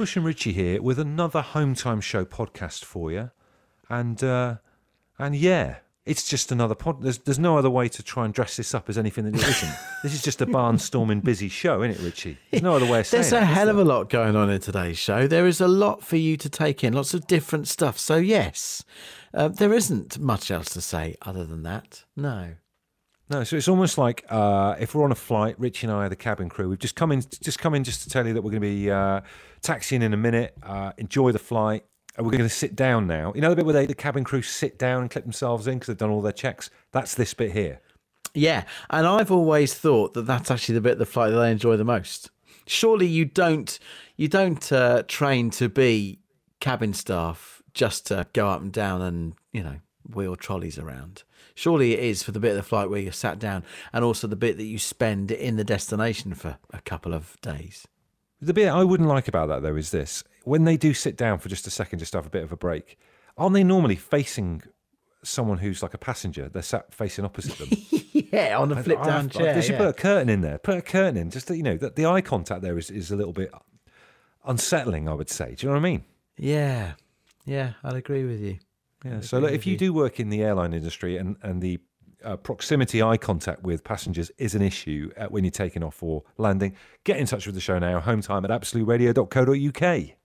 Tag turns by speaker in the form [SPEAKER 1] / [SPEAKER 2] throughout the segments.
[SPEAKER 1] Bush and Richie here with another Home Time Show podcast for you, and uh, and yeah, it's just another pod. There's there's no other way to try and dress this up as anything that it isn't. this is just a barnstorming busy show, isn't it, Richie? There's no other way of saying
[SPEAKER 2] There's a
[SPEAKER 1] is
[SPEAKER 2] hell of
[SPEAKER 1] there?
[SPEAKER 2] a lot going on in today's show. There is a lot for you to take in, lots of different stuff. So, yes, uh, there isn't much else to say other than that. No.
[SPEAKER 1] No, so it's almost like uh, if we're on a flight, Richie and I are the cabin crew. We've just come in, just come in, just to tell you that we're going to be uh, taxiing in a minute. Uh, enjoy the flight. And we're going to sit down now. You know the bit where they, the cabin crew sit down and clip themselves in because they've done all their checks. That's this bit here.
[SPEAKER 2] Yeah, and I've always thought that that's actually the bit of the flight that they enjoy the most. Surely you don't you don't uh, train to be cabin staff just to go up and down and you know wheel trolleys around. Surely it is for the bit of the flight where you're sat down, and also the bit that you spend in the destination for a couple of days.
[SPEAKER 1] The bit I wouldn't like about that though is this: when they do sit down for just a second, just to have a bit of a break, aren't they normally facing someone who's like a passenger? They're sat facing opposite them.
[SPEAKER 2] Yeah, on a flip down chair.
[SPEAKER 1] They should
[SPEAKER 2] yeah.
[SPEAKER 1] put a curtain in there. Put a curtain in. Just that, you know, the, the eye contact there is, is a little bit unsettling. I would say. Do you know what I mean?
[SPEAKER 2] yeah, yeah, I'd agree with you.
[SPEAKER 1] Yeah. So look, if you do work in the airline industry and and the uh, proximity eye contact with passengers is an issue uh, when you're taking off or landing, get in touch with the show now. Home time at absoluteradio.co.uk.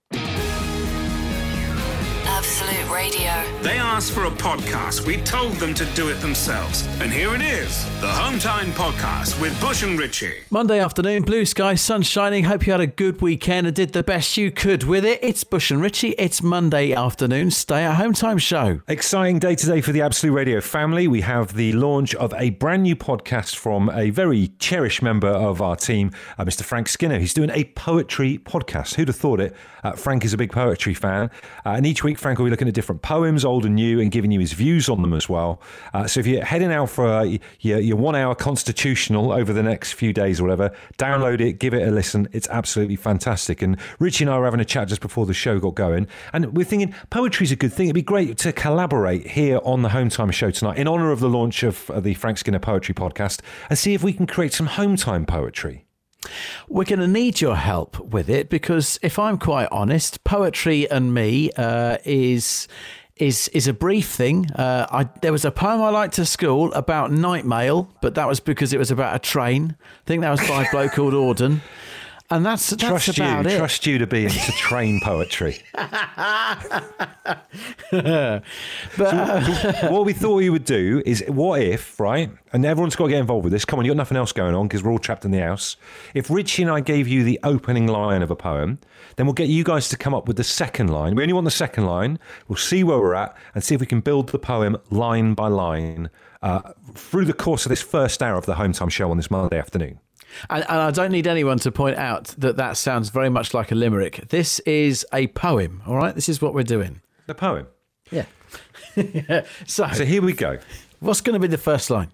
[SPEAKER 3] asked for a podcast. We told them to do it themselves. And here it is the Home Time Podcast with Bush and Richie.
[SPEAKER 2] Monday afternoon, blue sky, sun shining. Hope you had a good weekend and did the best you could with it. It's Bush and Richie. It's Monday afternoon, stay at home time show.
[SPEAKER 1] Exciting day today for the Absolute Radio family. We have the launch of a brand new podcast from a very cherished member of our team, uh, Mr. Frank Skinner. He's doing a poetry podcast. Who'd have thought it? Uh, Frank is a big poetry fan. Uh, and each week, Frank will be looking at different poems, old and new, and giving you his views on them as well. Uh, so if you're heading out for uh, your, your one hour constitutional over the next few days or whatever, download it, give it a listen. It's absolutely fantastic. And Richie and I were having a chat just before the show got going. And we're thinking poetry's a good thing. It'd be great to collaborate here on the Home Time show tonight in honor of the launch of uh, the Frank Skinner Poetry Podcast and see if we can create some home time poetry.
[SPEAKER 2] We're going to need your help with it because, if I'm quite honest, poetry and me uh, is is is a brief thing. Uh, I there was a poem I liked to school about night mail, but that was because it was about a train. I think that was by a bloke called Auden. And that's, that's
[SPEAKER 1] Trust you,
[SPEAKER 2] about it.
[SPEAKER 1] trust you to be into train poetry.
[SPEAKER 2] but uh,
[SPEAKER 1] what we thought we would do is what if, right? And everyone's got to get involved with this. Come on, you've got nothing else going on because we're all trapped in the house. If Richie and I gave you the opening line of a poem, then we'll get you guys to come up with the second line. We only want the second line. We'll see where we're at and see if we can build the poem line by line uh, through the course of this first hour of the Home Time show on this Monday afternoon.
[SPEAKER 2] And, and I don't need anyone to point out that that sounds very much like a limerick. This is a poem, all right? This is what we're doing.
[SPEAKER 1] The poem.
[SPEAKER 2] Yeah. so,
[SPEAKER 1] So here we go.
[SPEAKER 2] what's going to be the first line?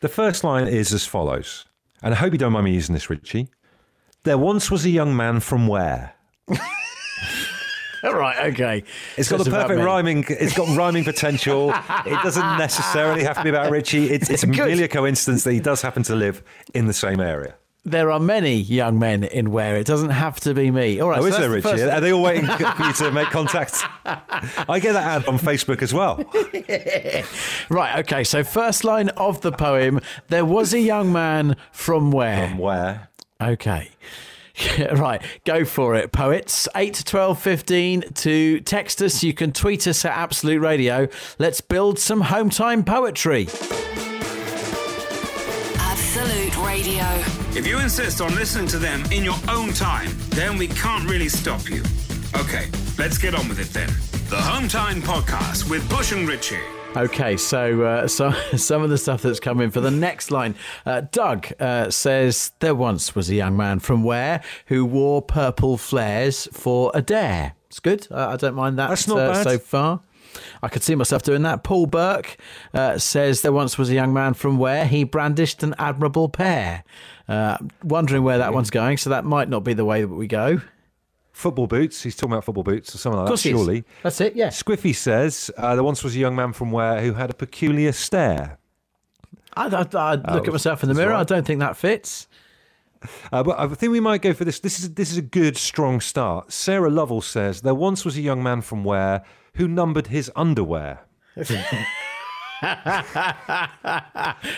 [SPEAKER 1] The first line is as follows, and I hope you don't mind me using this, Richie. There once was a young man from
[SPEAKER 2] Ware? Right, okay.
[SPEAKER 1] It's got the perfect rhyming. It's got rhyming potential. It doesn't necessarily have to be about Richie. It's, it's merely a coincidence that he does happen to live in the same area.
[SPEAKER 2] There are many young men in Ware. It doesn't have to be me. All right.
[SPEAKER 1] Oh,
[SPEAKER 2] so
[SPEAKER 1] is there,
[SPEAKER 2] that's
[SPEAKER 1] Richie?
[SPEAKER 2] the
[SPEAKER 1] Are they all waiting for you to make contact? I get that ad on Facebook as well.
[SPEAKER 2] Right, okay. So, first line of the poem There was a young man from Ware?
[SPEAKER 1] From Ware?
[SPEAKER 2] Okay. right, go for it, poets. 8 to 12 15 to text us. You can tweet us at Absolute Radio. Let's build some home time poetry.
[SPEAKER 4] Absolute Radio.
[SPEAKER 3] If you insist on listening to them in your own time, then we can't really stop you. Okay, let's get on with it then. The Home Time Podcast with Bush and Richie.
[SPEAKER 2] Okay, so uh, so some of the stuff that's coming for the next line. Uh, Doug uh, says there once was a young man from Ware who wore purple flares for a dare. It's good. I don't mind that.
[SPEAKER 1] That's not
[SPEAKER 2] uh,
[SPEAKER 1] bad.
[SPEAKER 2] so far. I could see myself doing that. Paul Burke uh, says there once was a young man from Ware he brandished an admirable pair. Uh, wondering where that one's going, so that might not be the way that we go.
[SPEAKER 1] Football boots. He's talking about football boots or something like that, surely.
[SPEAKER 2] That's it. Yeah,
[SPEAKER 1] Squiffy says uh, there once was a young man from Ware who had a peculiar stare.
[SPEAKER 2] I, I, I look at myself in the mirror.
[SPEAKER 1] right.
[SPEAKER 2] I don't think that fits.
[SPEAKER 1] Uh, but I think we might go for this. This is this is a good strong start. Sarah Lovell says there once was a young man from Ware who numbered his underwear. Is that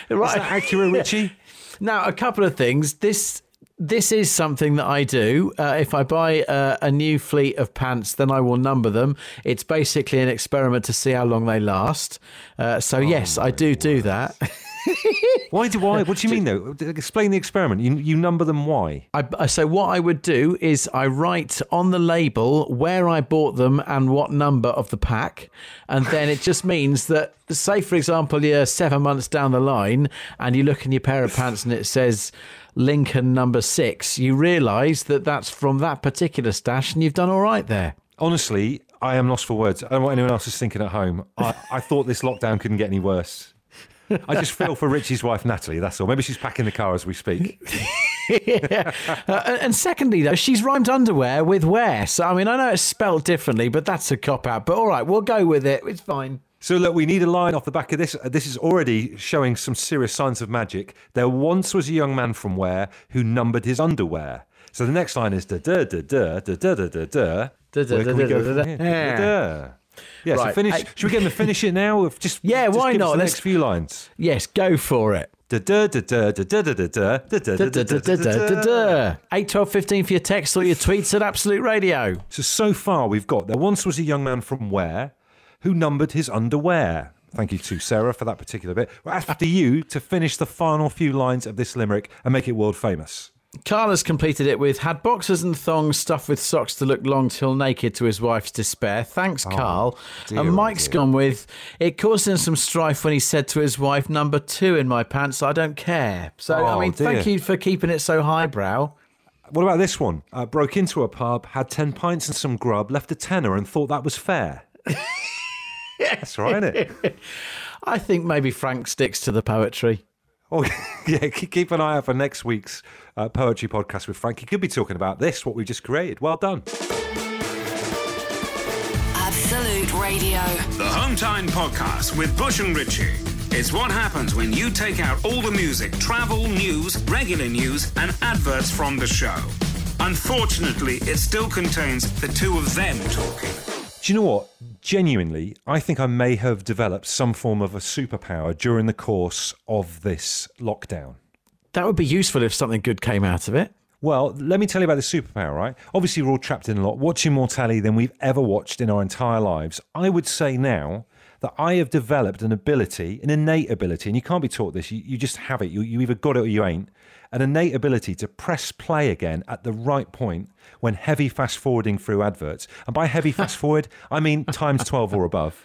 [SPEAKER 1] accurate, Richie?
[SPEAKER 2] Now, a couple of things. This this is something that I do. Uh, if I buy uh, a new fleet of pants, then I will number them. It's basically an experiment to see how long they last. Uh, so yes, I do do that.
[SPEAKER 1] Why do why? What do you mean though? Explain the experiment. You you number them. Why?
[SPEAKER 2] I, I- so what I would do is I write on the label where I bought them and what number of the pack, and then it just means that, say for example, you're seven months down the line and you look in your pair of pants and it says Lincoln number six, you realise that that's from that particular stash, and you've done all right there.
[SPEAKER 1] Honestly, I am lost for words. I don't know what anyone else is thinking at home. I, I thought this lockdown couldn't get any worse. I just feel for Richie's wife, Natalie. That's all. Maybe she's packing the car as we speak.
[SPEAKER 2] Uh, and secondly, though, she's rhymed underwear with Ware. So I mean, I know it's spelt differently, but that's a cop out. But all right, we'll go with it. It's fine.
[SPEAKER 1] So look, we need a line off the back of this. Uh, This is already showing some serious signs of magic. There once was a young man from Ware who numbered his underwear. So the next line is da da da da da da da da da.
[SPEAKER 2] Da, da,
[SPEAKER 1] Where
[SPEAKER 2] da,
[SPEAKER 1] can we
[SPEAKER 2] da,
[SPEAKER 1] go
[SPEAKER 2] da,
[SPEAKER 1] from
[SPEAKER 2] da,
[SPEAKER 1] here? Yeah,
[SPEAKER 2] right.
[SPEAKER 1] so finish.
[SPEAKER 2] I,
[SPEAKER 1] should we get him to finish it now? If just
[SPEAKER 2] yeah,
[SPEAKER 1] just
[SPEAKER 2] why not? Let's
[SPEAKER 1] few lines.
[SPEAKER 2] Yes, go for it. Eight twelve fifteen for your text or your tweets at Absolute Radio.
[SPEAKER 1] So so far we've got there. Once was a young man from Ware, who numbered his underwear. Thank you to Sarah for that particular bit. After you to finish the final few lines of this limerick and make it world famous.
[SPEAKER 2] Carl has completed it with had boxers and thongs stuffed with socks to look long till naked to his wife's despair. Thanks, Carl.
[SPEAKER 1] dear,
[SPEAKER 2] and
[SPEAKER 1] oh
[SPEAKER 2] Mike's
[SPEAKER 1] dear.
[SPEAKER 2] gone with it caused him some strife when he said to his wife, number two in my pants, I don't care. So, I
[SPEAKER 1] Oh,
[SPEAKER 2] mean, thank you for keeping it so highbrow.
[SPEAKER 1] What about this one? Uh, broke into a pub, had 10 pints and some grub, left a tenner and thought that was fair. That's right, isn't it?
[SPEAKER 2] I think maybe Frank sticks to the poetry.
[SPEAKER 1] Oh, yeah, keep keep an eye out for next week's uh, poetry podcast with Frank. He could be talking about this, what we just created. Well done.
[SPEAKER 4] Absolute Radio.
[SPEAKER 3] The Hometime Podcast with Bush and Richie. It's what happens when you take out all the music, travel, news, regular news, and adverts from the show. Unfortunately, it still contains the two of them talking.
[SPEAKER 1] Do you know what? Genuinely, I think I may have developed some form of a superpower during the course of this lockdown.
[SPEAKER 2] That would be useful if something good came out of it.
[SPEAKER 1] Well, let me tell you about the superpower, right? Obviously, we're all trapped in a lot, watching more telly than we've ever watched in our entire lives. I would say now that I have developed an ability, an innate ability, and you can't be taught this, you, you just have it. You, you either got it or you ain't. An innate ability to press play again at the right point when heavy fast forwarding through adverts. And by heavy fast forward, I mean times 12 or above.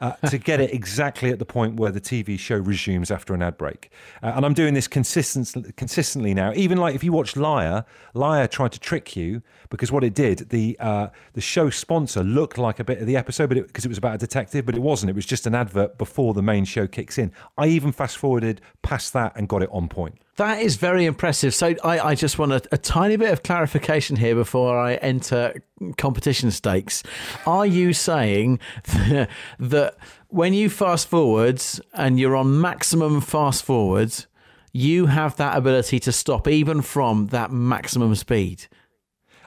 [SPEAKER 1] Uh, to get it exactly at the point where the TV show resumes after an ad break. Uh, and I'm doing this consistent, consistently now. Even like if you watch Liar, Liar tried to trick you because what it did, the uh, the show sponsor looked like a bit of the episode, but because it, was about a detective, but it wasn't. It was just an advert before the main show kicks in. I even fast forwarded past that and got it on point.
[SPEAKER 2] That is very impressive. So I, I just want a, a tiny bit of clarification here before I enter competition stakes. Are you saying that when you fast forwards and you're on maximum fast forwards, you have that ability to stop even from that maximum speed?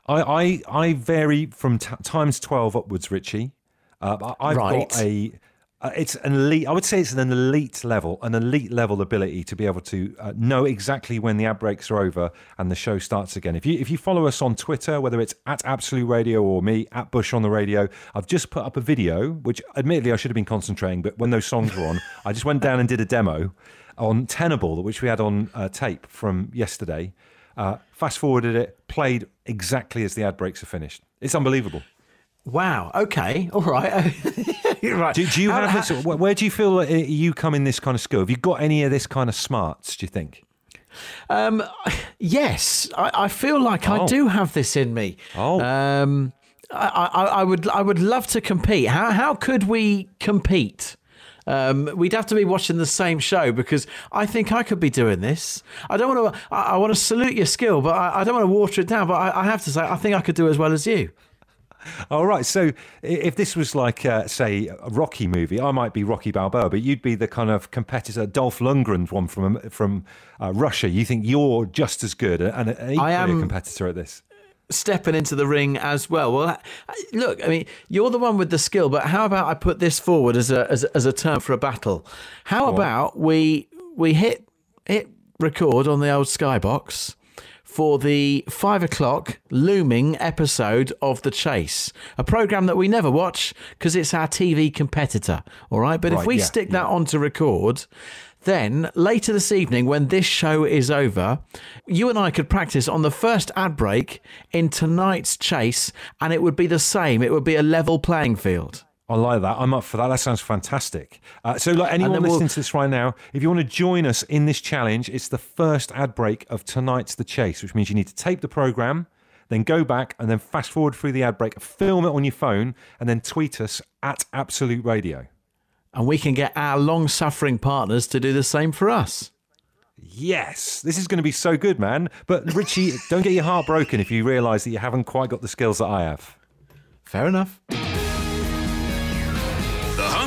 [SPEAKER 1] I I, I vary from t- times twelve upwards, Richie. Uh, I- I've
[SPEAKER 2] Right.
[SPEAKER 1] got a. Uh, it's an elite. I would say it's an elite level, an elite level ability to be able to uh, know exactly when the ad breaks are over and the show starts again. If you if you follow us on Twitter, whether it's at Absolute Radio or me at Bush on the Radio, I've just put up a video, which admittedly I should have been concentrating, but when those songs were on, I just went down and did a demo on Tenable, which we had on uh, tape from yesterday. Uh, fast forwarded it, played exactly as the ad breaks are finished. It's unbelievable.
[SPEAKER 2] Wow. Okay. All right. right.
[SPEAKER 1] Do, do you
[SPEAKER 2] How-
[SPEAKER 1] have
[SPEAKER 2] how-
[SPEAKER 1] this? Where, do you feel uh, you come in this kind of skill? Have you got any of this kind of smarts? Do you think?
[SPEAKER 2] Um, yes, I, I feel like I
[SPEAKER 1] Oh.
[SPEAKER 2] do have this in me.
[SPEAKER 1] Oh.
[SPEAKER 2] Um, I, I, I would I would love to compete. How how could we compete? Um, we'd have to be watching the same show because I think I could be doing this. I don't want to. I, I want to salute your skill, but I, I don't want to water it down. But I, I have to say, I think I could do as well as you.
[SPEAKER 1] All right. So if this was like, uh, say, a Rocky movie, I might be Rocky Balboa, but you'd be the kind of competitor, Dolph Lundgren one from from uh, Russia. You think you're just as good and an equally
[SPEAKER 2] am-
[SPEAKER 1] a competitor at this?
[SPEAKER 2] stepping into the ring as well. Well, look, I mean, you're the one with the skill, but how about I put this forward as a as, a- as a term for a battle? How about we we hit hit record on the old skybox for the five o'clock looming episode of The Chase, a program that we never watch because it's our TV competitor. All right, but if we
[SPEAKER 1] yeah,
[SPEAKER 2] stick that on to record. Then later this evening, when this show is over, you and I could practice on the first ad break in tonight's chase, and it would be the same. It would be a level playing field.
[SPEAKER 1] I like that. I'm up for that. That sounds fantastic. Uh, so, like anyone
[SPEAKER 2] we'll-
[SPEAKER 1] listening to this right now, if you want to join us in this challenge, it's the first ad break of tonight's The Chase, which means you need to tape the program, then go back and then fast forward through the ad break, film it on your phone, and then tweet us at Absolute Radio.
[SPEAKER 2] And we can get our long suffering partners to do the same for us.
[SPEAKER 1] Yes, this is going to be so good, man. But Richie, don't get your heart broken if you realise that you haven't quite got the skills that I have.
[SPEAKER 2] Fair enough.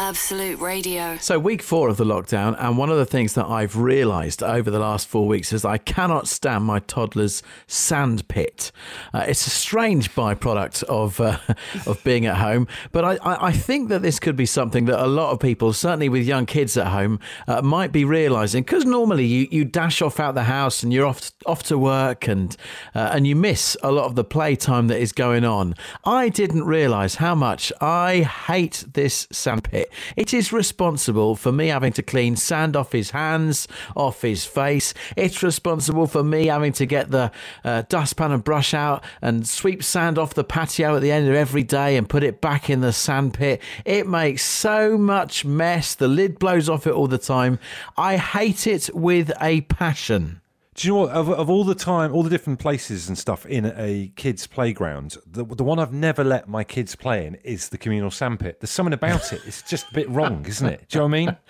[SPEAKER 4] Absolute Radio.
[SPEAKER 2] So, week four of the lockdown, and one of the things that I've realised over the last four weeks is I cannot stand my toddler's sandpit. Uh, it's a strange byproduct of uh, of being at home, but I, I, think that this could be something that a lot of people, certainly with young kids at home, uh, might be realising. Because normally you, you dash off out the house and you're off off to work, and uh, and you miss a lot of the playtime that is going on. I didn't realise how much I hate this sandpit. It is responsible for me having to clean sand off his hands, off his face. It's responsible for me having to get the uh, dustpan and brush out and sweep sand off the patio at the end of every day and put it back in the sandpit. It makes so much mess. The lid blows off it all the time. I hate it with a passion.
[SPEAKER 1] Do you know what? Of, of all the time, all the different places and stuff in a kid's playground, the, the one I've never let my kids play in is the communal sandpit. There's something about it. It's just a bit wrong, isn't it? Do you know what I mean?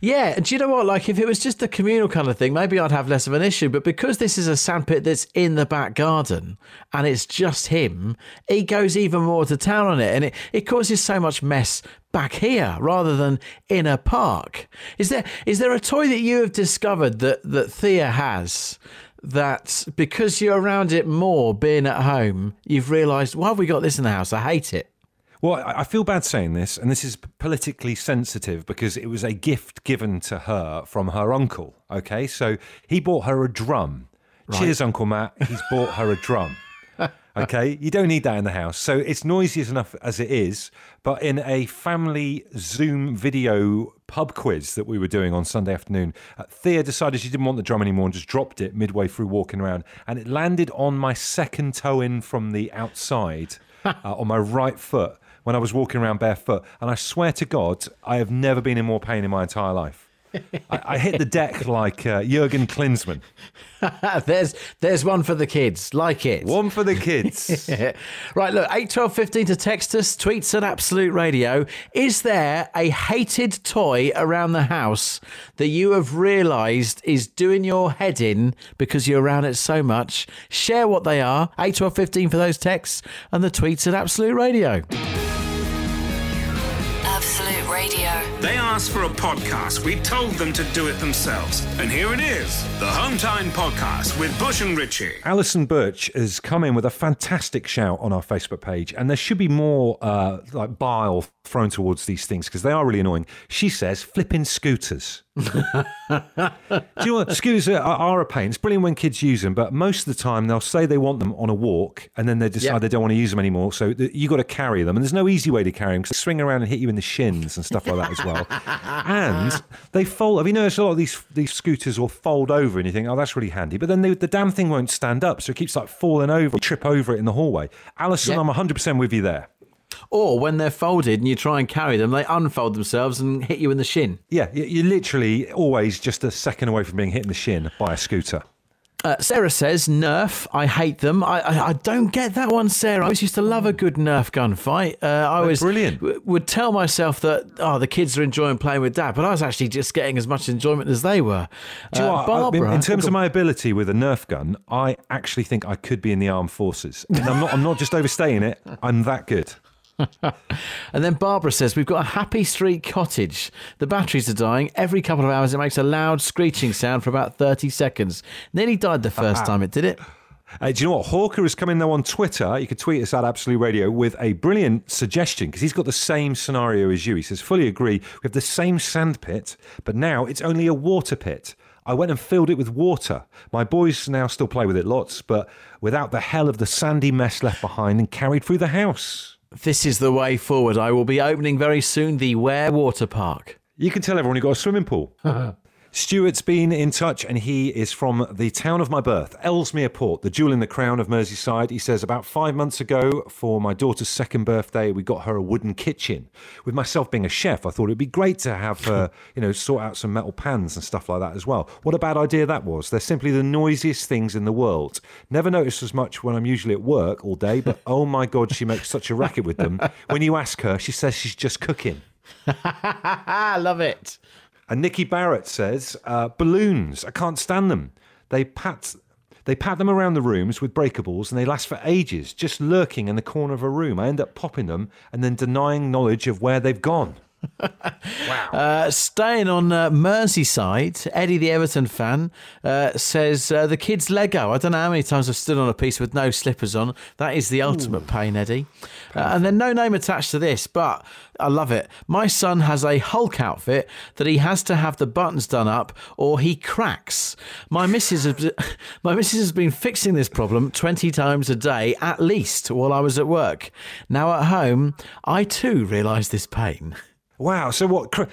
[SPEAKER 2] Yeah, and do you know what? Like, if it was just the communal kind of thing, maybe I'd have less of an issue. But because this is a sandpit that's in the back garden and it's just him, he goes even more to town on it, and it, it causes so much mess back here rather than in a park. Is there is there a toy that you have discovered that that Thea has? That because you're around it more being at home, you've realised, why have we got this in the house? I hate it.
[SPEAKER 1] Well, I I feel bad saying this, and this is politically sensitive because it was a gift given to her from her uncle. Okay, so he bought her a drum. Cheers, Uncle Matt. He's bought her a drum. Okay, you don't need that in the house. So it's noisy enough as it is. But in a family Zoom video pub quiz that we were doing on Sunday afternoon, uh, Thea decided she didn't want the drum anymore and just dropped it midway through walking around. And it landed on my second toe in from the outside uh, on my right foot when I was walking around barefoot. And I swear to God, I have never been in more pain in my entire life. I, I hit the deck like uh, Jurgen Klinsmann.
[SPEAKER 2] there's there's one for the kids. Like it.
[SPEAKER 1] One for the kids.
[SPEAKER 2] right, look, 8, 12, 15 to text us, tweets at Absolute Radio. Is there a hated toy around the house that you have realised is doing your head in because you're around it so much? Share what they are. 8, 12, 15 for those texts and the tweets at Absolute Radio.
[SPEAKER 4] Absolute Radio.
[SPEAKER 3] They asked for a podcast. We told them to do it themselves. And here it is the Home Time Podcast with Bush and Richie.
[SPEAKER 1] Alison Birch has come in with a fantastic shout on our Facebook page, and there should be more uh, like bile thrown towards these things because they are really annoying. She says flipping scooters. Do you know what? Scooters are, are a pain. It's brilliant when kids use them, but most of the time they'll say they want them on a walk, and then they decide
[SPEAKER 2] Yeah.
[SPEAKER 1] they don't want to use them anymore. So th- you got to carry them, and there's no easy way to carry them because they swing around and hit you in the shins and stuff like that as well. and they fold. Have you noticed a lot of these these scooters will fold over, and you think, oh, that's really handy, but then they, the damn thing won't stand up, so it keeps like falling over. You trip over it in the hallway. Alison,
[SPEAKER 2] Yeah.
[SPEAKER 1] I'm 100 percent with you there.
[SPEAKER 2] Or when they're folded and you try and carry them, they unfold themselves and hit you in the shin.
[SPEAKER 1] Yeah, you're literally always just a second away from being hit in the shin by a scooter.
[SPEAKER 2] Uh, Sarah says, Nerf, I hate them. I, I, I don't get that one, Sarah. I always used to love a good Nerf gunfight. Uh, I was
[SPEAKER 1] brilliant.
[SPEAKER 2] w- would tell myself that, oh, the kids are enjoying playing with dad, but I was actually just getting as much enjoyment as they were.
[SPEAKER 1] Do you
[SPEAKER 2] Uh,
[SPEAKER 1] what? I- in-
[SPEAKER 2] Barbara,
[SPEAKER 1] in terms of my ability with a Nerf gun, I actually think I could be in the armed forces. And I'm not. I'm not just overstaying it. I'm that good.
[SPEAKER 2] And then Barbara says, We've got a happy street cottage. The batteries are dying. Every couple of hours, it makes a loud screeching sound for about 30 seconds. Nearly died the first time it did it.
[SPEAKER 1] Uh, do you know what? Hawker has come in though on Twitter. You can tweet us at Absolute Radio with a brilliant suggestion because he's got the same scenario as you. He says, fully agree. We have the same sand pit, but now it's only a water pit. I went and filled it with water. My boys now still play with it lots, but without the hell of the sandy mess left behind and carried through the house.
[SPEAKER 2] This is the way forward. I will be opening very soon the Ware Water Park.
[SPEAKER 1] You can tell everyone you've got a swimming pool. Stuart's been in touch and he is from the town of my birth, Ellesmere Port, the jewel in the crown of Merseyside. He says, About five months ago, for my daughter's second birthday, we got her a wooden kitchen. With myself being a chef, I thought it'd be great to have her, you know, sort out some metal pans and stuff like that as well. What a bad idea that was. They're simply the noisiest things in the world. Never noticed as much when I'm usually at work all day, but oh my God, she makes such a racket with them. When you ask her, she says she's just cooking.
[SPEAKER 2] I love it.
[SPEAKER 1] And Nikki Barrett says, uh, balloons, I can't stand them. They pat, they pat them around the rooms with breakables and they last for ages, just lurking in the corner of a room. I end up popping them and then denying knowledge of where they've gone.
[SPEAKER 2] Uh, staying on uh, Merseyside, Eddie, the Everton fan, uh, says uh, the kids' Lego. I don't know how many times I've stood on a piece with no slippers on. That is the ultimate pain, Eddie. Uh, and then no name attached to this, but I love it. My son has a Hulk outfit that he has to have the buttons done up or he cracks. My missus has, my missus has been fixing this problem 20 times a day at least while I was at work. Now at home, I too realise this pain.
[SPEAKER 1] Wow. So what? cra-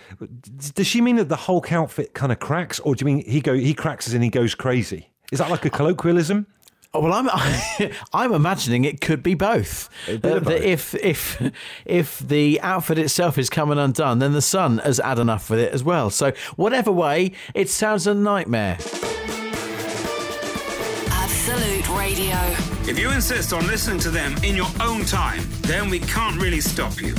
[SPEAKER 1] Does she mean that the Hulk outfit kind of cracks, or do you mean he go he cracks as in he goes crazy? Is that like a colloquialism?
[SPEAKER 2] Oh, well, I'm I'm imagining it could be both.
[SPEAKER 1] A
[SPEAKER 2] Uh, that
[SPEAKER 1] both.
[SPEAKER 2] if if if the outfit itself is coming undone, then the sun has had enough with it as well. So whatever way, it sounds a nightmare.
[SPEAKER 4] Absolute Radio.
[SPEAKER 3] If you insist on listening to them in your own time, then we can't really stop you.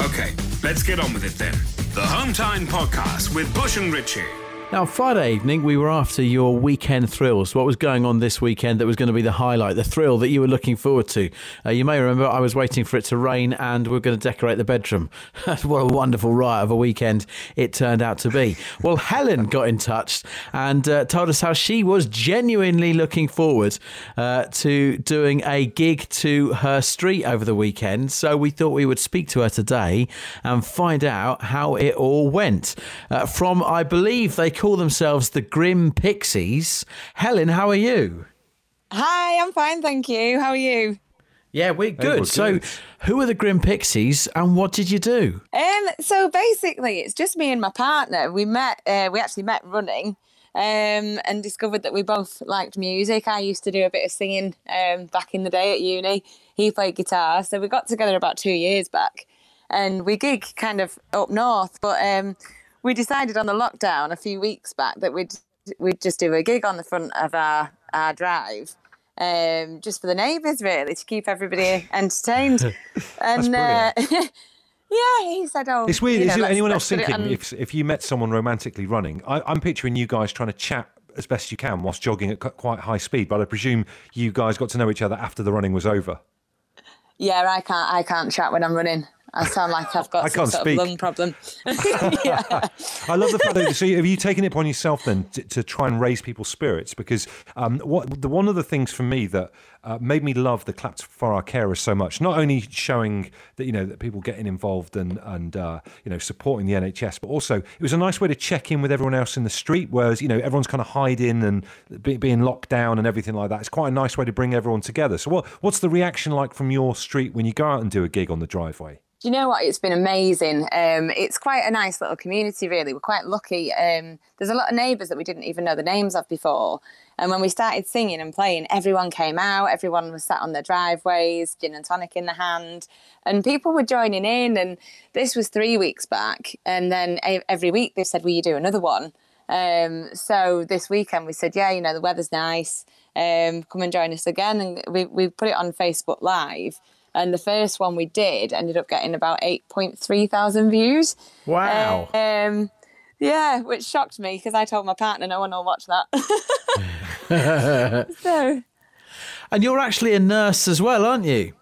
[SPEAKER 3] Okay, let's get on with it then. The Hometime Podcast with Bush and Richie.
[SPEAKER 2] Now, Friday evening, we were after your weekend thrills. What was going on this weekend that was going to be the highlight, the thrill that you were looking forward to? Uh, you may remember I was waiting for it to rain and we're going to decorate the bedroom. what a wonderful riot of a weekend it turned out to be. Well, Helen got in touch and uh, told us how she was genuinely looking forward uh, to doing a gig to her street over the weekend. So we thought we would speak to her today and find out how it all went. Uh, from, I believe they call themselves the Grim Pixies. Helen, how are you?
[SPEAKER 5] Hi, I'm fine, thank you. How are you?
[SPEAKER 2] Yeah, we're good.
[SPEAKER 1] we're
[SPEAKER 2] So,
[SPEAKER 1] good.
[SPEAKER 2] who are the Grim Pixies and what did you do?
[SPEAKER 5] Um, so basically, it's just me and my partner. We met. Uh, we actually met running, um, and discovered that we both liked music. I used to do a bit of singing um, back in the day at uni. He played guitar, so we got together about two years back, and we gig kind of up north. But um, we decided on the lockdown a few weeks back that we'd we'd just do a gig on the front of our our drive. Um, just for the neighbours, really, to keep everybody entertained. and uh, yeah, he said, "Oh,
[SPEAKER 1] It's weird.
[SPEAKER 5] you
[SPEAKER 1] Is
[SPEAKER 5] know, let's-
[SPEAKER 1] anyone else thinking
[SPEAKER 5] on-
[SPEAKER 1] if if you met someone romantically running? I, I'm picturing you guys trying to chat as best you can whilst jogging at quite high speed. But I presume you guys got to know each other after the running was over.
[SPEAKER 5] Yeah, I can't. I can't chat when I'm running. I sound like I've got
[SPEAKER 1] I
[SPEAKER 5] some sort
[SPEAKER 1] speak.
[SPEAKER 5] of lung problem. yeah.
[SPEAKER 1] I love the fact that. So, have you taken it upon yourself then to, to try and raise people's spirits? Because um, what the one of the things for me that uh, made me love the claps for our carers so much, not only showing that you know that people getting involved and and uh, you know supporting the NHS, but also it was a nice way to check in with everyone else in the street. Whereas you know everyone's kind of hiding and be, being locked down and everything like that. It's quite a nice way to bring everyone together. So, what what's the reaction like from your street when you go out and do a gig on the driveway?
[SPEAKER 5] You know what? It's been amazing. Um, it's quite a nice little community, really. We're quite lucky. Um, there's a lot of neighbours that we didn't even know the names of before. And when we started singing and playing, everyone came out. Everyone was sat on their driveways, gin and tonic in the hand, and people were joining in. And this was three weeks back. And then every week they said, "Will you do another one?" Um, so this weekend we said, yeah, you know, the weather's nice. Um, come and join us again. And we, we put it on Facebook Live. And the first one we did ended up getting about 8.3 thousand views.
[SPEAKER 2] Wow.
[SPEAKER 5] Um, yeah, which shocked me because I told my partner no one will watch that. so
[SPEAKER 2] And you're actually a nurse as well, aren't you?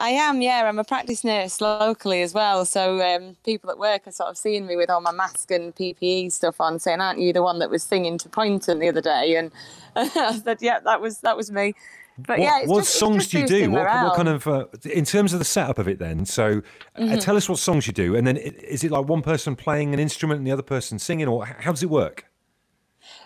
[SPEAKER 5] I am, yeah. I'm a practice nurse locally as well. So um, people at work are sort of seeing me with all my mask and PPE stuff on, saying, "Aren't you the one that was singing to Poynton the other day?" And I said, "Yeah, that was that was me." But
[SPEAKER 1] What,
[SPEAKER 5] yeah,
[SPEAKER 1] what
[SPEAKER 5] just,
[SPEAKER 1] songs do you do? What, what kind of, uh, in terms of the setup of it then? So uh,
[SPEAKER 5] Mm-hmm.
[SPEAKER 1] tell us what songs you do. And then is it like one person playing an instrument and the other person singing, or how does it work?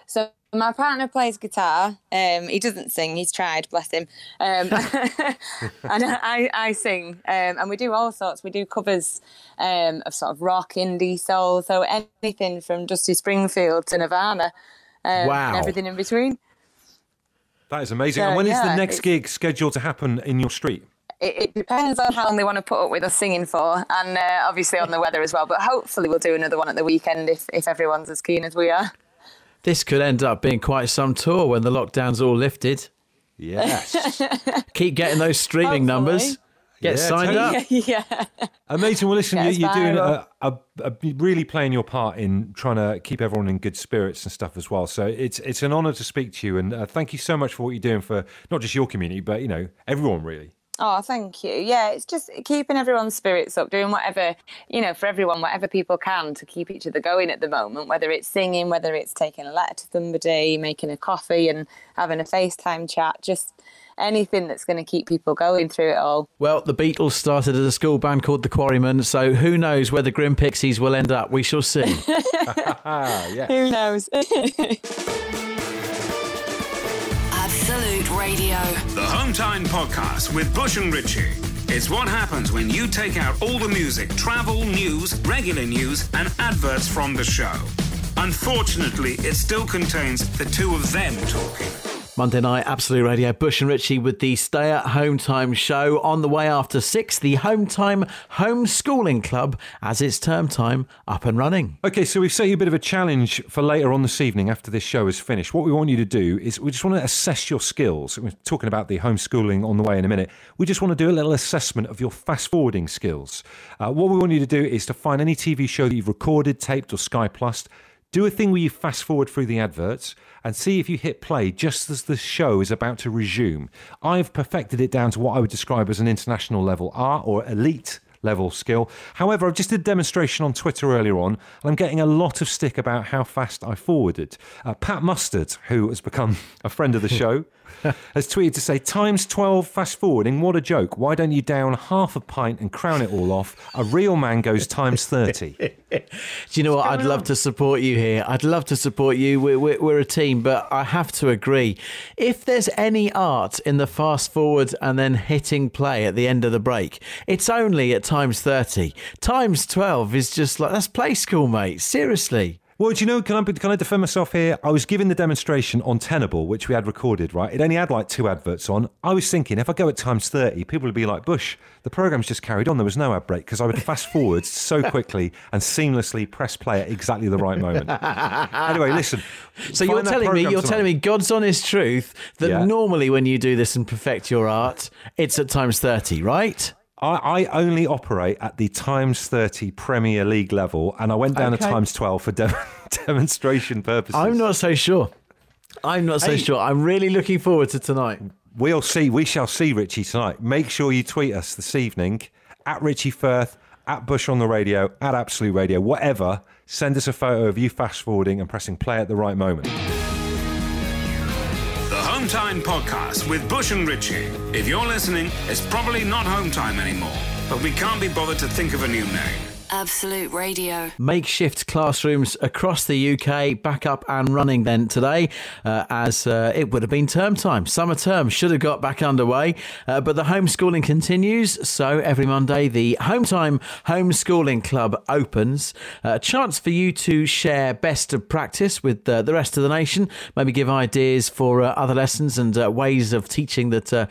[SPEAKER 5] So my partner plays guitar. Um, he doesn't sing. He's tried, bless him. Um, and I, I sing, um, and we do all sorts. We do covers um, of sort of rock, indie, soul, so anything from Dusty Springfield to Nirvana, um,
[SPEAKER 2] Wow.
[SPEAKER 5] and everything in between.
[SPEAKER 1] That is amazing.
[SPEAKER 5] So,
[SPEAKER 1] and when is the next gig scheduled to happen in your street?
[SPEAKER 5] It, it depends on how long they want to put up with us singing for, and uh, obviously on the weather as well. But hopefully we'll do another one at the weekend if, if everyone's as keen as we are.
[SPEAKER 2] This could end up being quite some tour when the lockdown's all lifted.
[SPEAKER 1] Yes.
[SPEAKER 2] Keep getting those streaming
[SPEAKER 5] Hopefully.
[SPEAKER 2] numbers. Get
[SPEAKER 1] Yeah,
[SPEAKER 2] signed up.
[SPEAKER 5] yeah.
[SPEAKER 1] Amazing. Well, listen, you,
[SPEAKER 5] it's
[SPEAKER 1] you're doing a, a, a really playing your part in trying to keep everyone in good spirits and stuff as well. So it's it's an honour to speak to you, and uh, thank you so much for what you're doing for not just your community, but you know everyone really.
[SPEAKER 5] Oh, thank you. Yeah, it's just keeping everyone's spirits up, doing whatever, you know, for everyone, whatever people can to keep each other going at the moment, whether it's singing, whether it's taking a letter to somebody, making a coffee and having a FaceTime chat, just anything that's going to keep people going through it all.
[SPEAKER 2] Well, the Beatles started as a school band called the Quarrymen, so who knows where the Grim Pixies will end up? We shall see.
[SPEAKER 1] Ah.
[SPEAKER 5] Who knows?
[SPEAKER 4] Absolute Radio.
[SPEAKER 3] The Home Time Podcast with Bush and Richie. It's what happens when you take out all the music, travel, news, regular news, and adverts from the show. Unfortunately, it still contains the two of them talking.
[SPEAKER 2] Monday night, Absolute Radio, Bush and Ritchie with the Stay at Home Time show. On the way after six, the Home Time Homeschooling Club as it's term time up and running.
[SPEAKER 1] Okay, so we've set you a bit of a challenge for later on this evening after this show is finished. What we want you to do is we just want to assess your skills. We're talking about the homeschooling on the way in a minute. We just want to do a little assessment of your fast forwarding skills. Uh, what we want you to do is to find any TV show that you've recorded, taped, or Sky Plus. Do a thing where you fast forward through the adverts and see if you hit play just as the show is about to resume. I've perfected it down to what I would describe as an international level art or elite level skill. However, I just did a demonstration on Twitter earlier on, and I'm getting a lot of stick about how fast I forwarded. Uh, Pat Mustard, who has become a friend of the show, has tweeted to say, Times 12 fast forwarding, what a joke. Why don't you down half a pint and crown it all off? A real man goes times 30.
[SPEAKER 2] Do you know what? I'd love to support you here. I'd love to support you. We're, we're, we're a team, but I have to agree. If there's any art in the fast forward and then hitting play at the end of the break, it's only at times 30. Times 12 is just like, that's play school, mate. Seriously.
[SPEAKER 1] Well, do you know, can I, can I defend myself here? I was given the demonstration on Tenable, which we had recorded, right? It only had like two adverts on. I was thinking if I go at times 30, people would be like, Bush, the program's just carried on. There was no ad break because I would fast forward so quickly and seamlessly press play at exactly the right moment. anyway, listen.
[SPEAKER 2] So you're telling me, you're
[SPEAKER 1] tonight.
[SPEAKER 2] telling me God's honest truth that
[SPEAKER 1] Yeah.
[SPEAKER 2] normally when you do this and perfect your art, it's at times 30, right?
[SPEAKER 1] I, I only operate at the times 30 Premier League level, and I went down
[SPEAKER 2] Okay.
[SPEAKER 1] to times 12 for de- demonstration purposes.
[SPEAKER 2] I'm not so sure. I'm not so
[SPEAKER 1] Hey.
[SPEAKER 2] sure. I'm really looking forward to tonight.
[SPEAKER 1] We'll see. We shall see Richie tonight. Make sure you tweet us this evening at Richie Firth, at Bush on the radio, at Absolute Radio, whatever. Send us a photo of you fast forwarding and pressing play at the right moment.
[SPEAKER 3] The Home Time Podcast with Bush and Richie. If you're listening, it's probably not Home Time anymore, but we can't be bothered to think of a new name.
[SPEAKER 4] Absolute Radio.
[SPEAKER 2] Makeshift classrooms across the UK back up and running then today, uh, as uh, it would have been term time. Summer term should have got back underway, uh, but the homeschooling continues. So every Monday, the Home Time Homeschooling Club opens. Uh, a chance for you to share best of practice with uh, the rest of the nation, maybe give ideas for uh, other lessons and ways of teaching that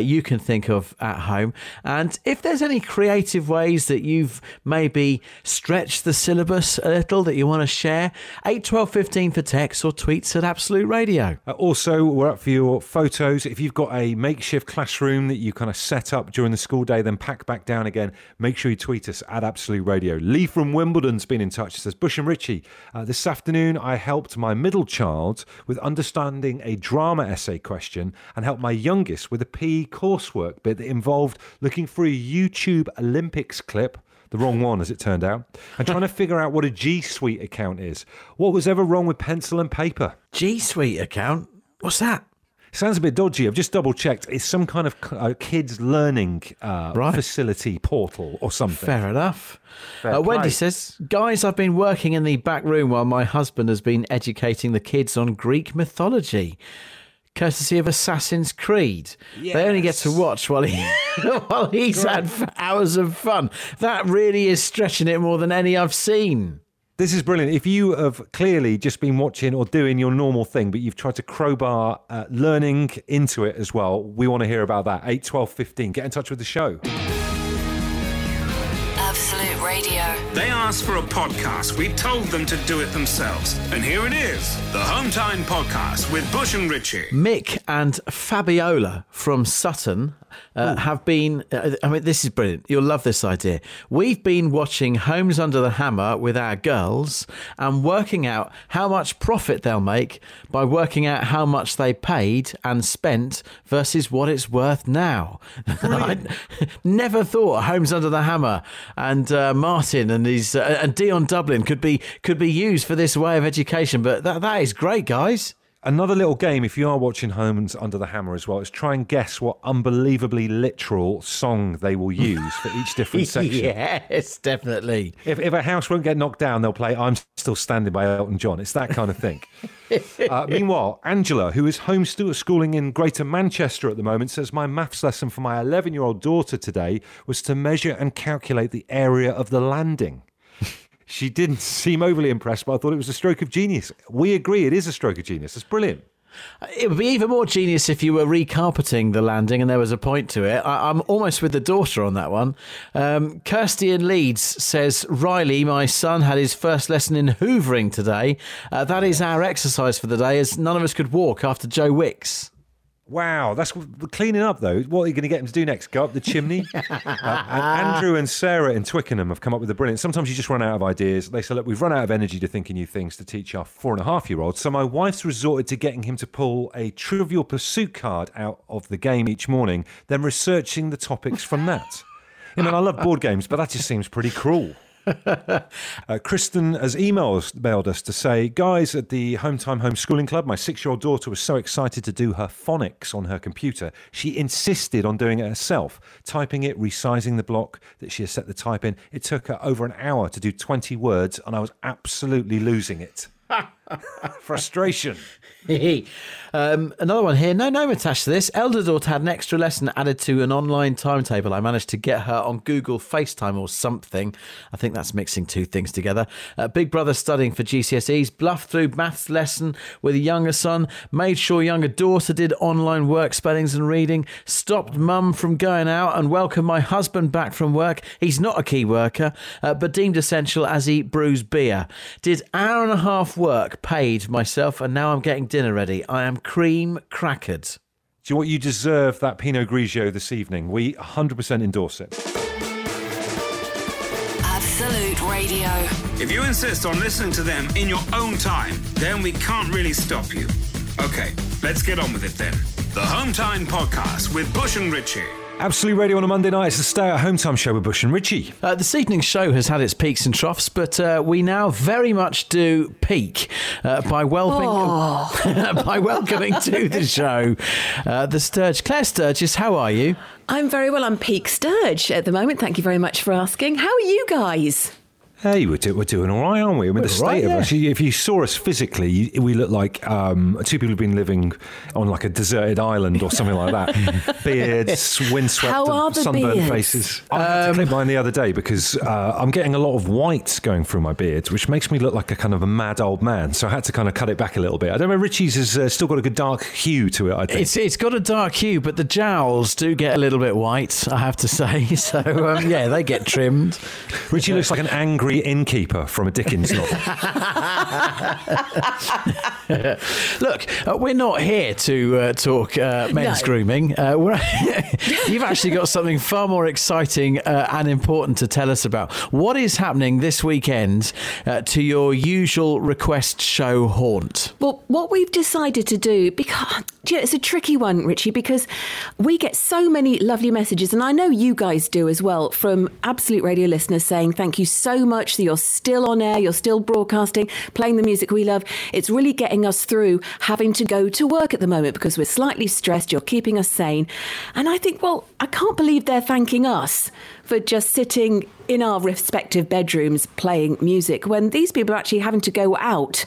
[SPEAKER 2] you can think of at home. And if there's any creative ways that you've maybe maybe stretch the syllabus a little that you want to share, 8 12 15 for text or tweets at Absolute Radio.
[SPEAKER 1] Uh, also, we're up for your photos. If you've got a makeshift classroom that you kind of set up during the school day, then pack back down again. Make sure you tweet us at Absolute Radio. Lee from Wimbledon's been in touch. Says Bush and Richie. Uh, this afternoon, I helped my middle child with understanding a drama essay question and helped my youngest with a PE coursework bit that involved looking for a YouTube Olympics clip the wrong one, as it turned out, and trying to figure out what a G Suite account is. What was ever wrong with pencil and paper?
[SPEAKER 2] G Suite account? What's that?
[SPEAKER 1] Sounds a bit dodgy. I've just double checked. It's some kind of uh, kids learning uh,
[SPEAKER 2] Right.
[SPEAKER 1] facility portal or something.
[SPEAKER 2] Fair enough.
[SPEAKER 1] Fair
[SPEAKER 2] Uh, Wendy says, Guys, I've been working in the back room while my husband has been educating the kids on Greek mythology. Courtesy of Assassin's Creed. They only get to watch while, he, while he's had hours of fun. That really is stretching it more than any I've seen.
[SPEAKER 1] This is brilliant. If you have clearly just been watching or doing your normal thing, but you've tried to crowbar uh, learning into it as well, we want to hear about that. 8, 12, 15. Get in touch with the show.
[SPEAKER 4] Absolute Radio.
[SPEAKER 3] They asked for a podcast. We told them to do it themselves. And here it is the Hometime Podcast with Bush and Richie.
[SPEAKER 2] Mick and Fabiola from Sutton uh, have been. Uh, I mean, this is brilliant. You'll love this idea. We've been watching Homes Under the Hammer with our girls and working out how much profit they'll make by working out how much they paid and spent versus what it's worth now. I never thought Homes Under the Hammer and uh, Martin and his uh, and Dion Dublin could be could be used for this way of education, but that that is great, guys.
[SPEAKER 1] Another little game, if you are watching Homes Under the Hammer as well, is try and guess what unbelievably literal song they will use for each different section.
[SPEAKER 2] yes, definitely.
[SPEAKER 1] If, if a house won't get knocked down, they'll play I'm Still Standing by Elton John. It's that kind of thing. uh, meanwhile, Angela, who is homeschooling in Greater Manchester at the moment, says My maths lesson for my 11 year old daughter today was to measure and calculate the area of the landing. She didn't seem overly impressed, but I thought it was a stroke of genius. We agree it is a stroke of genius. It's brilliant.
[SPEAKER 2] It would be even more genius if you were recarpeting the landing and there was a point to it. I, I'm almost with the daughter on that one. Um, Kirsty in Leeds says Riley, my son, had his first lesson in hoovering today. Uh, that is our exercise for the day, as none of us could walk after Joe Wicks.
[SPEAKER 1] Wow, that's cleaning up though. What are you going to get him to do next? Go up the chimney? uh, and Andrew and Sarah in Twickenham have come up with a brilliant. Sometimes you just run out of ideas. They say, look, we've run out of energy to think of new things to teach our four and a half year old. So my wife's resorted to getting him to pull a trivial pursuit card out of the game each morning, then researching the topics from that. I mean, I love board games, but that just seems pretty cruel. Uh, Kristen has emailed mailed us to say, guys at the Hometime Homeschooling Club, my six year old daughter was so excited to do her phonics on her computer. She insisted on doing it herself, typing it, resizing the block that she has set the type in. It took her over an hour to do 20 words, and I was absolutely losing it. Frustration.
[SPEAKER 2] um, another one here. No name attached to this. Elder daughter had an extra lesson added to an online timetable. I managed to get her on Google FaceTime or something. I think that's mixing two things together. Uh, big brother studying for GCSEs, bluffed through maths lesson with a younger son, made sure younger daughter did online work spellings and reading, stopped mum from going out and welcomed my husband back from work. He's not a key worker, uh, but deemed essential as he brews beer. Did hour and a half work, paid myself, and now I'm getting dinner ready. I am cream crackered.
[SPEAKER 1] Do you know what? You deserve that Pinot Grigio this evening. We 100% endorse it.
[SPEAKER 4] Absolute Radio.
[SPEAKER 3] If you insist on listening to them in your own time, then we can't really stop you. Okay, let's get on with it then. The Hometime Podcast with Bush and Richie.
[SPEAKER 1] Absolute Radio on a Monday night. It's the Stay at Home Time show with Bush and Richie.
[SPEAKER 2] Uh, this evening's show has had its peaks and troughs, but uh, we now very much do peak uh, by welcoming by welcoming to the show uh, the Sturge. Claire Sturgess, how are you?
[SPEAKER 6] I'm very well. I'm peak Sturge at the moment. Thank you very much for asking. How are you guys?
[SPEAKER 1] Hey, we're, do, we're doing all right, aren't we? I mean, the state
[SPEAKER 2] right,
[SPEAKER 1] of
[SPEAKER 2] yeah.
[SPEAKER 1] us. If you saw us physically, you- we look like um, two people who've been living on like a deserted island or something like that. Beards, windswept,
[SPEAKER 6] How are the
[SPEAKER 1] sunburned
[SPEAKER 6] beards?
[SPEAKER 1] faces. I had to clip mine the other day because uh, I'm getting a lot of whites going through my beard, which makes me look like a kind of a mad old man. So I had to kind of cut it back a little bit. I don't know. Richie's has uh, still got a good dark hue to it. I think.
[SPEAKER 2] It's it's got a dark hue, but the jowls do get a little bit white. I have to say. So um, yeah, they get trimmed.
[SPEAKER 1] Richie looks like an angry innkeeper from a Dickens novel.
[SPEAKER 2] Look, uh, we're not here to uh, talk uh, men's
[SPEAKER 6] No.
[SPEAKER 2] grooming. Uh, we're you've actually got something far more exciting uh, and important to tell us about. What is happening this weekend uh, to your usual request show haunt?
[SPEAKER 6] Well, what we've decided to do, because do you know, it's a tricky one, Richie, because we get so many lovely messages, and I know you guys do as well, from Absolute Radio listeners saying thank you so much that you're still on air, you're still broadcasting, playing the music we love. It's really getting us through having to go to work at the moment because we're slightly stressed. You're keeping us sane. And I think, well, I can't believe they're thanking us for just sitting in our respective bedrooms playing music when these people are actually having to go out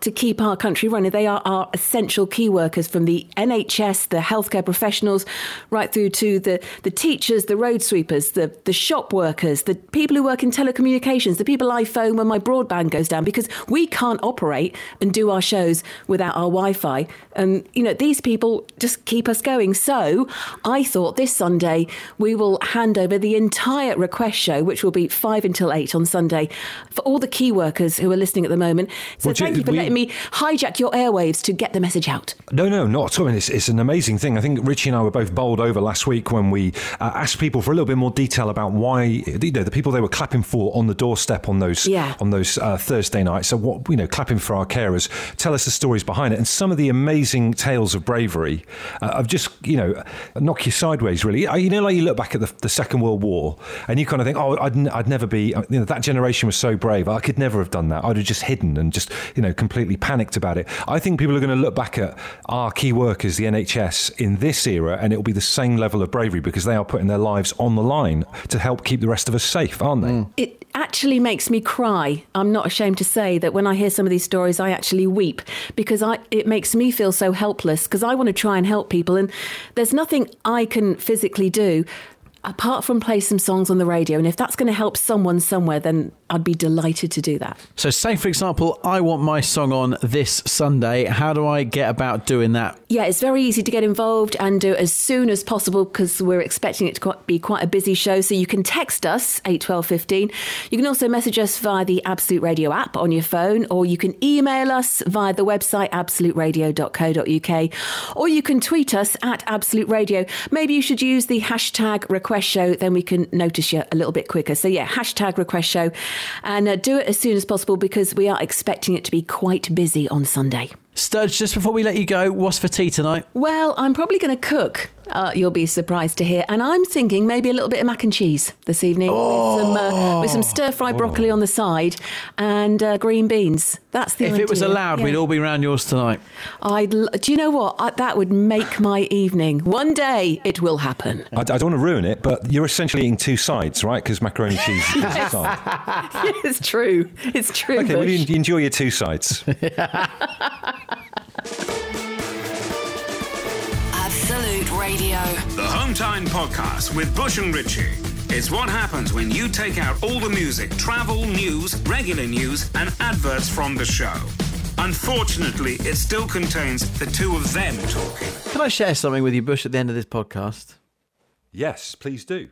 [SPEAKER 6] to keep our country running. They are our essential key workers from the NHS, the healthcare professionals, right through to the, the teachers, the road sweepers, the, the shop workers, the people who work in telecommunications, the people I phone when my broadband goes down because we can't operate and do our shows without our Wi Fi. And, you know, these people just keep us going. So I thought this Sunday we will hand over the entire request show, which will be five until eight on Sunday, for all the key workers who are listening at the moment. So thank you for
[SPEAKER 1] we-
[SPEAKER 6] letting me hijack your airwaves to get the message out.
[SPEAKER 1] No, no, not at all. I mean, it's, it's an amazing thing. I think Richie and I were both bowled over last week when we uh, asked people for a little bit more detail about why, you know, the people they were clapping for on the doorstep on those
[SPEAKER 6] Yeah.
[SPEAKER 1] on those uh, Thursday nights. So, what you know, clapping for our carers. Tell us the stories behind it and some of the amazing tales of bravery uh, of just you know knock you sideways. Really, you know, like you look back at the, the Second World War and you kind of think, oh, I'd, n- I'd never be. You know, that generation was so brave. I could never have done that. I'd have just hidden and just you know completely panicked about it. I think people are going to look back at our key workers, the NHS, in this era, and it will be the same level of bravery because they are putting their lives on the line to help keep the rest of us safe, aren't they? Mm.
[SPEAKER 6] It actually makes me cry. I'm not ashamed to say that when I hear some of these stories, I actually weep because I, it makes me feel so helpless because I want to try and help people. And there's nothing I can physically do apart from play some songs on the radio. And if that's going to help someone somewhere, then I'd be delighted to do that.
[SPEAKER 2] So, say for example, I want my song on this Sunday. How do I get about doing that?
[SPEAKER 6] Yeah, it's very easy to get involved and do it as soon as possible because we're expecting it to be quite a busy show. So you can text us eight twelve fifteen. You can also message us via the Absolute Radio app on your phone, or you can email us via the website absoluteradio.co.uk, or you can tweet us at Absolute Radio. Maybe you should use the hashtag Request Request show, then we can notice you a little bit quicker. So yeah, hashtag Request Show, and uh, do it as soon as possible because we are expecting it to be quite busy on Sunday.
[SPEAKER 2] Sturge, just before we let you go, what's for tea tonight?
[SPEAKER 6] Well, I'm probably going to cook. Uh, you'll be surprised to hear, and I'm thinking maybe a little bit of mac and cheese this evening with some uh, with some stir fry broccoli on the side and uh, green beans. That's the
[SPEAKER 2] If it was allowed,
[SPEAKER 6] Yeah.
[SPEAKER 2] we'd all be round yours tonight.
[SPEAKER 6] I'd. l- Do you know what? I, that would make my evening. One day it will happen.
[SPEAKER 1] I, I don't want to ruin it, but you're essentially eating two sides, right? Because macaroni and cheese is a side.
[SPEAKER 6] it's true. It's true.
[SPEAKER 1] Okay, well,
[SPEAKER 6] Bush.
[SPEAKER 1] you enjoy your two sides.
[SPEAKER 4] Radio.
[SPEAKER 3] The Home Time Podcast with Bush and Richie. It's what happens when you take out all the music, travel, news, regular news, and adverts from the show. Unfortunately, it still contains the two of them talking.
[SPEAKER 2] Can I share something with you, Bush, at the end of this podcast?
[SPEAKER 1] yes, please do.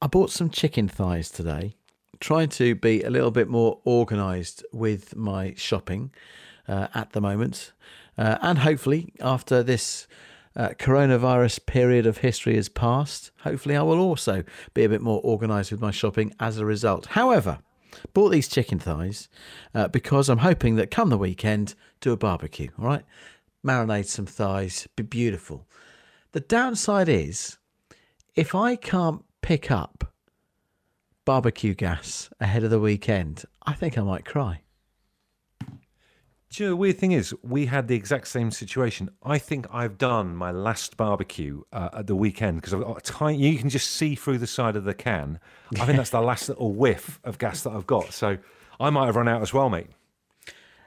[SPEAKER 2] I bought some chicken thighs today, trying to be a little bit more organised with my shopping uh, at the moment. Uh, and hopefully, after this uh, coronavirus period of history is past, hopefully I will also be a bit more organised with my shopping as a result. However, bought these chicken thighs uh, because I'm hoping that come the weekend, do a barbecue, all right? Marinate some thighs, be beautiful. The downside is if I can't pick up barbecue gas ahead of the weekend, I think I might cry.
[SPEAKER 1] Do you know, the weird thing is, we had the exact same situation. I think I've done my last barbecue uh, at the weekend because I've got a tiny. You can just see through the side of the can. I think that's the last little whiff of gas that I've got. So I might have run out as well, mate.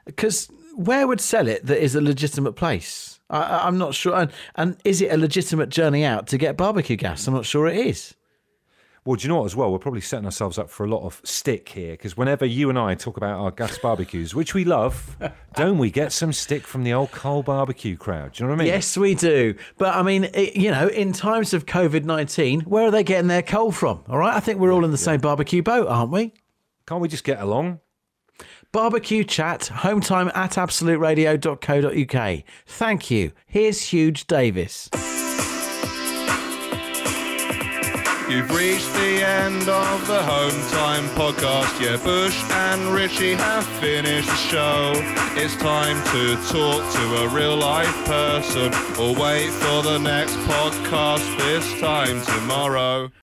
[SPEAKER 2] Because where would sell it that is a legitimate place? I- I'm not sure. And, and is it a legitimate journey out to get barbecue gas? I'm not sure it is.
[SPEAKER 1] Well, do you know what? As well, we're probably setting ourselves up for a lot of stick here because whenever you and I talk about our gas barbecues, which we love, don't we get some stick from the old coal barbecue crowd? Do you know what I mean?
[SPEAKER 2] Yes, we do. But I mean, it, you know, in times of COVID 19, where are they getting their coal from? All right. I think we're all in the same barbecue boat, aren't we?
[SPEAKER 1] Can't we just get along?
[SPEAKER 2] Barbecue chat, home time at absoluteradio.co.uk. Thank you. Here's Huge Davis.
[SPEAKER 7] You've reached the end of the Home Time podcast. Yeah, Bush and Richie have finished the show. It's time to talk to a real life person or wait for the next podcast this time tomorrow.